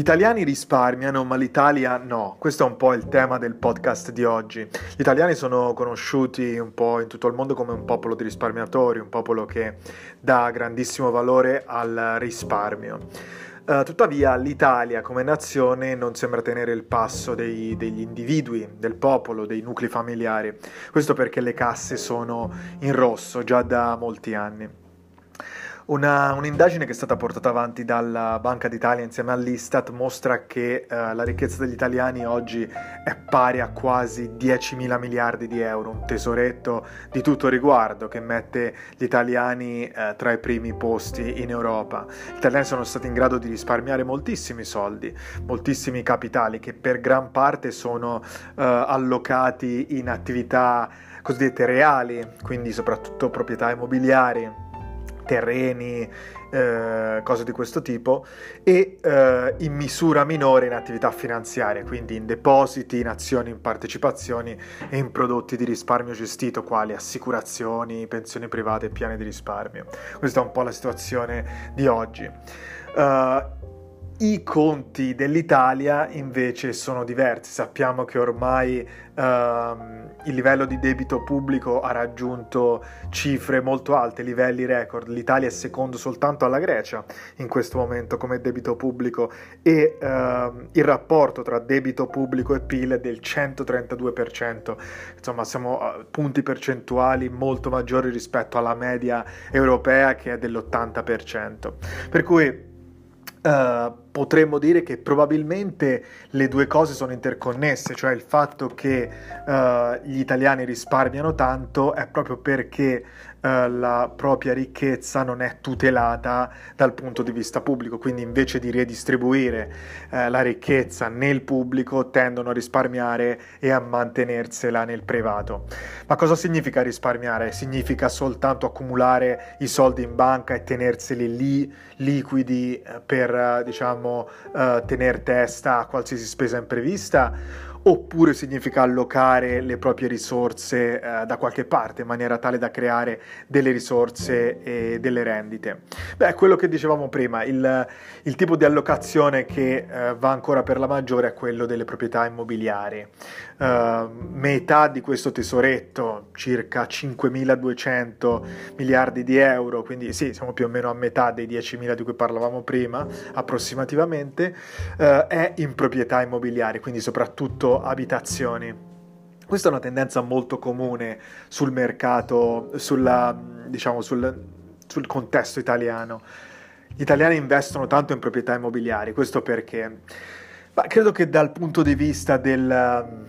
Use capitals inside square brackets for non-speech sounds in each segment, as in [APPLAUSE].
Gli italiani risparmiano, ma l'Italia no. Questo è un po' il tema del podcast di oggi. Gli italiani sono conosciuti un po' in tutto il mondo come un popolo di risparmiatori, un popolo che dà grandissimo valore al risparmio. Uh, tuttavia l'Italia come nazione non sembra tenere il passo dei, degli individui, del popolo, dei nuclei familiari. Questo perché le casse sono in rosso già da molti anni. Una, un'indagine che è stata portata avanti dalla Banca d'Italia insieme all'Istat mostra che uh, la ricchezza degli italiani oggi è pari a quasi 10 mila miliardi di euro, un tesoretto di tutto riguardo che mette gli italiani uh, tra i primi posti in Europa. Gli italiani sono stati in grado di risparmiare moltissimi soldi, moltissimi capitali che per gran parte sono uh, allocati in attività cosiddette reali, quindi soprattutto proprietà immobiliari terreni, eh, cose di questo tipo, e eh, in misura minore in attività finanziarie, quindi in depositi, in azioni, in partecipazioni e in prodotti di risparmio gestito, quali assicurazioni, pensioni private e piani di risparmio. Questa è un po' la situazione di oggi. Uh, i conti dell'Italia invece sono diversi, sappiamo che ormai ehm, il livello di debito pubblico ha raggiunto cifre molto alte, livelli record, l'Italia è secondo soltanto alla Grecia in questo momento come debito pubblico e ehm, il rapporto tra debito pubblico e PIL è del 132%, insomma siamo a punti percentuali molto maggiori rispetto alla media europea che è dell'80%. Per cui Uh, potremmo dire che probabilmente le due cose sono interconnesse, cioè il fatto che uh, gli italiani risparmiano tanto è proprio perché uh, la propria ricchezza non è tutelata dal punto di vista pubblico, quindi invece di redistribuire uh, la ricchezza nel pubblico tendono a risparmiare e a mantenersela nel privato. Ma cosa significa risparmiare? Significa soltanto accumulare i soldi in banca e tenerseli lì liquidi per diciamo diciamo, uh, tenere testa a qualsiasi spesa imprevista oppure significa allocare le proprie risorse eh, da qualche parte in maniera tale da creare delle risorse e delle rendite. Beh, quello che dicevamo prima, il, il tipo di allocazione che eh, va ancora per la maggiore è quello delle proprietà immobiliari. Uh, metà di questo tesoretto, circa 5.200 miliardi di euro, quindi sì, siamo più o meno a metà dei 10.000 di cui parlavamo prima, approssimativamente, uh, è in proprietà immobiliari, quindi soprattutto abitazioni. Questa è una tendenza molto comune sul mercato, sulla, diciamo, sul, sul contesto italiano. Gli italiani investono tanto in proprietà immobiliari, questo perché? Ma credo che dal punto di vista del,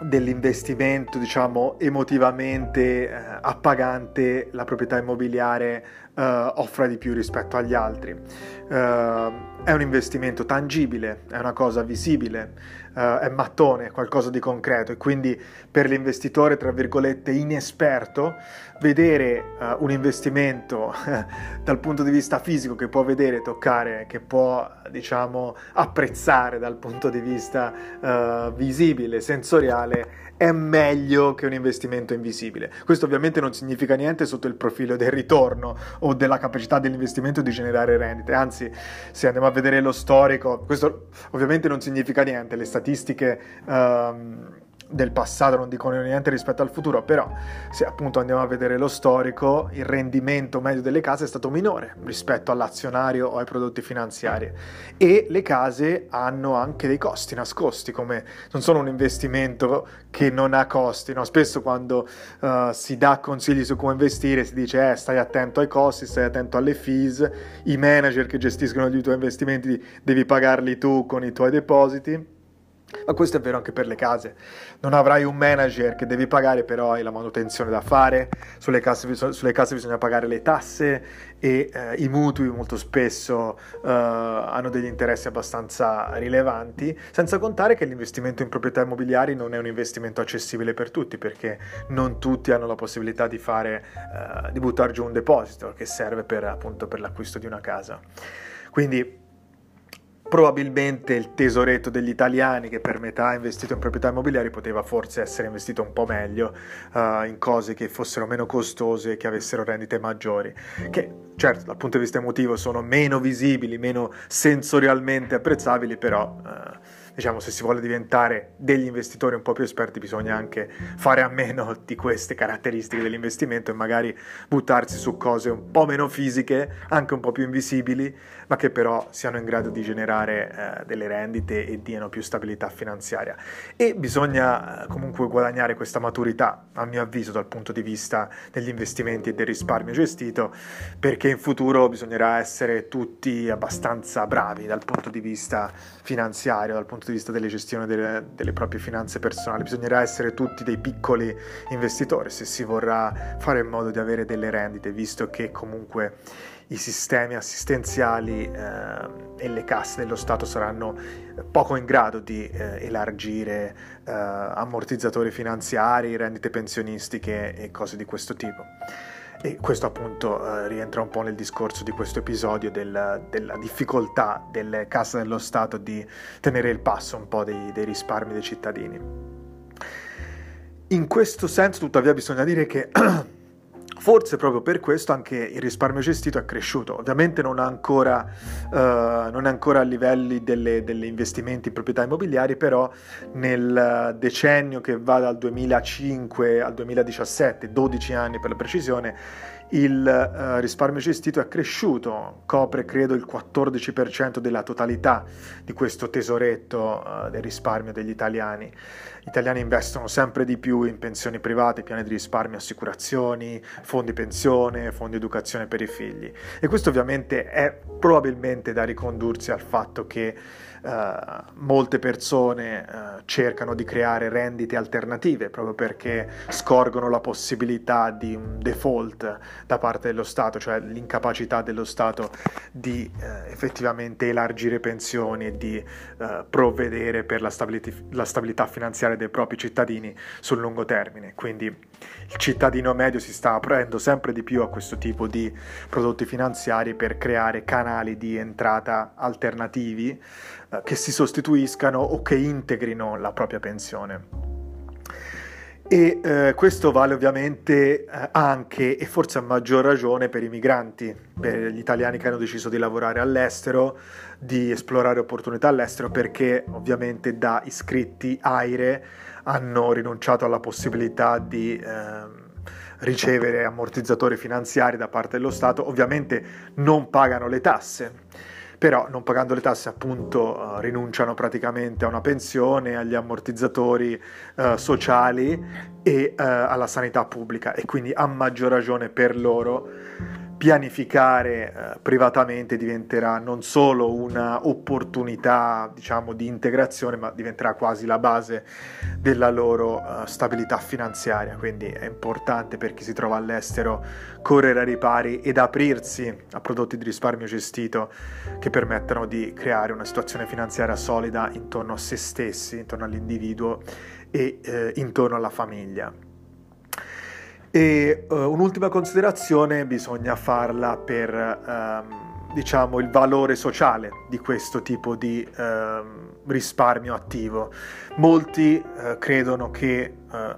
dell'investimento, diciamo, emotivamente eh, appagante, la proprietà immobiliare eh, offra di più rispetto agli altri. Eh, è un investimento tangibile, è una cosa visibile, uh, è mattone, qualcosa di concreto e quindi per l'investitore, tra virgolette, inesperto, vedere uh, un investimento [LAUGHS] dal punto di vista fisico che può vedere, toccare, che può, diciamo, apprezzare dal punto di vista uh, visibile, sensoriale, è meglio che un investimento invisibile. Questo ovviamente non significa niente sotto il profilo del ritorno o della capacità dell'investimento di generare rendite, anzi se andiamo a vedere lo storico, questo ovviamente non significa niente, le statistiche um, del passato non dicono niente rispetto al futuro, però se appunto andiamo a vedere lo storico, il rendimento medio delle case è stato minore rispetto all'azionario o ai prodotti finanziari e le case hanno anche dei costi nascosti, come non sono un investimento che non ha costi, no? spesso quando uh, si dà consigli su come investire si dice eh, stai attento ai costi, stai attento alle fees, i manager che gestiscono i tuoi investimenti devi pagarli tu con i tuoi depositi ma questo è vero anche per le case. Non avrai un manager che devi pagare, però hai la manutenzione da fare. Sulle case, sulle case bisogna pagare le tasse e eh, i mutui molto spesso eh, hanno degli interessi abbastanza rilevanti. Senza contare che l'investimento in proprietà immobiliari non è un investimento accessibile per tutti, perché non tutti hanno la possibilità di, fare, eh, di buttare giù un deposito che serve per, appunto, per l'acquisto di una casa. Quindi probabilmente il tesoretto degli italiani che per metà investito in proprietà immobiliari poteva forse essere investito un po' meglio uh, in cose che fossero meno costose e che avessero rendite maggiori, che certo dal punto di vista emotivo sono meno visibili, meno sensorialmente apprezzabili, però... Uh, diciamo, se si vuole diventare degli investitori un po' più esperti, bisogna anche fare a meno [LAUGHS] di queste caratteristiche dell'investimento e magari buttarsi su cose un po' meno fisiche, anche un po' più invisibili, ma che però siano in grado di generare eh, delle rendite e diano più stabilità finanziaria. E bisogna eh, comunque guadagnare questa maturità, a mio avviso, dal punto di vista degli investimenti e del risparmio gestito, perché in futuro bisognerà essere tutti abbastanza bravi dal punto di vista finanziario, dal punto punto di vista della gestione delle, delle, proprie finanze personali. Bisognerà essere tutti dei piccoli investitori se si vorrà fare in modo di avere delle rendite, visto che comunque i sistemi assistenziali eh, e le casse dello Stato saranno poco in grado di eh, elargire eh, ammortizzatori finanziari, rendite pensionistiche e cose di questo tipo. E questo appunto eh, rientra un po' nel discorso di questo episodio del, della difficoltà delle casse dello Stato di tenere il passo un po' dei, dei risparmi dei cittadini. In questo senso, tuttavia, bisogna dire che [CLEARS THROAT] Forse proprio per questo anche il risparmio gestito è cresciuto, ovviamente non, ancora, uh, non è ancora a livelli delle, investimenti in proprietà immobiliari, però nel decennio che va dal 2005 al 2017, 12 anni per la precisione, il uh, risparmio gestito è cresciuto, copre credo il 14% della totalità di questo tesoretto uh, del risparmio degli italiani. Gli italiani investono sempre di più in pensioni private, piani di risparmio, assicurazioni, fondi pensione, fondi educazione per i figli e questo ovviamente è probabilmente da ricondursi al fatto che Uh, molte persone uh, cercano di creare rendite alternative proprio perché scorgono la possibilità di un default da parte dello Stato, cioè l'incapacità dello Stato di uh, effettivamente elargire pensioni e di provvedere per la, stabilit- la stabilità finanziaria dei propri cittadini sul lungo termine. Quindi il cittadino medio si sta aprendo sempre di più a questo tipo di prodotti finanziari per creare canali di entrata alternativi eh, che si sostituiscano o che integrino la propria pensione. E eh, questo vale ovviamente eh, anche e forse a maggior ragione per i migranti, per gli italiani che hanno deciso di lavorare all'estero, di esplorare opportunità all'estero perché ovviamente da iscritti AIRE hanno rinunciato alla possibilità di eh, ricevere ammortizzatori finanziari da parte dello Stato, ovviamente non pagano le tasse però non pagando le tasse appunto uh, rinunciano praticamente a una pensione, agli ammortizzatori uh, sociali e uh, alla sanità pubblica. E quindi a maggior ragione per loro pianificare eh, privatamente diventerà non solo un'opportunità diciamo di integrazione ma diventerà quasi la base della loro uh, stabilità finanziaria. Quindi è importante per chi si trova all'estero correre ai ripari ed aprirsi a prodotti di risparmio gestito che permettano di creare una situazione finanziaria solida intorno a se stessi intorno all'individuo e eh, intorno alla famiglia e uh, un'ultima considerazione bisogna farla per um, diciamo, il valore sociale di questo tipo di eh, risparmio attivo. Molti eh, credono che, eh,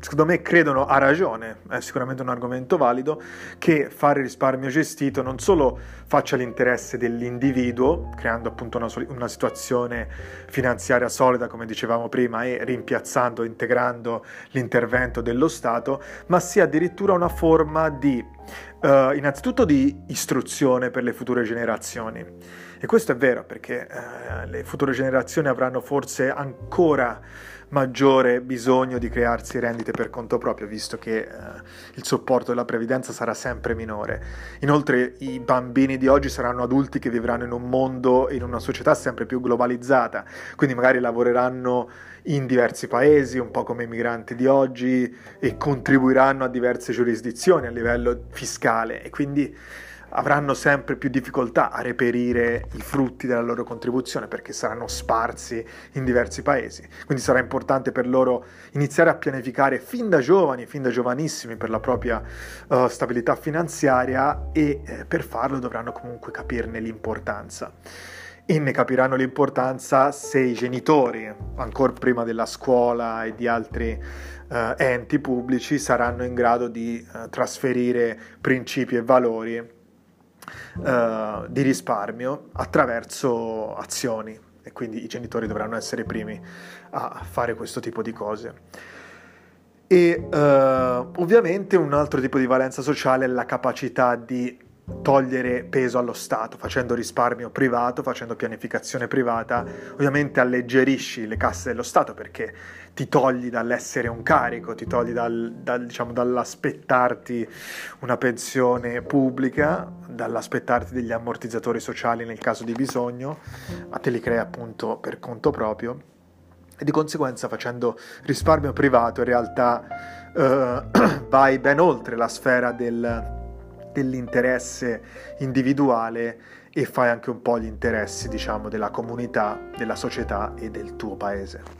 secondo me credono a ragione, è sicuramente un argomento valido, che fare risparmio gestito non solo faccia l'interesse dell'individuo, creando appunto una, una situazione finanziaria solida, come dicevamo prima, e rimpiazzando, integrando l'intervento dello Stato, ma sia addirittura una forma di Uh, innanzitutto di istruzione per le future generazioni. E questo è vero perché uh, le future generazioni avranno forse ancora maggiore bisogno di crearsi rendite per conto proprio, visto che uh, il supporto della previdenza sarà sempre minore. Inoltre i bambini di oggi saranno adulti che vivranno in un mondo, in una società sempre più globalizzata, quindi magari lavoreranno in diversi paesi, un po' come i migranti di oggi, e contribuiranno a diverse giurisdizioni a livello fiscale e quindi avranno sempre più difficoltà a reperire i frutti della loro contribuzione perché saranno sparsi in diversi paesi. Quindi sarà importante per loro iniziare a pianificare fin da giovani, fin da giovanissimi per la propria uh, stabilità finanziaria e eh, per farlo dovranno comunque capirne l'importanza e ne capiranno l'importanza se i genitori, ancora prima della scuola e di altri uh, enti pubblici, saranno in grado di uh, trasferire principi e valori uh, di risparmio attraverso azioni e quindi i genitori dovranno essere i primi a fare questo tipo di cose. E ovviamente un altro tipo di valenza sociale è la capacità di togliere peso allo Stato, facendo risparmio privato, facendo pianificazione privata, ovviamente alleggerisci le casse dello Stato perché ti togli dall'essere un carico, ti togli dal, dal, diciamo, dall'aspettarti una pensione pubblica, dall'aspettarti degli ammortizzatori sociali nel caso di bisogno, ma te li crei appunto per conto proprio. E di conseguenza facendo risparmio privato in realtà eh, [CLEARS THROAT] vai ben oltre la sfera del dell'interesse individuale e fai anche un po' gli interessi, diciamo, della comunità, della società e del tuo paese.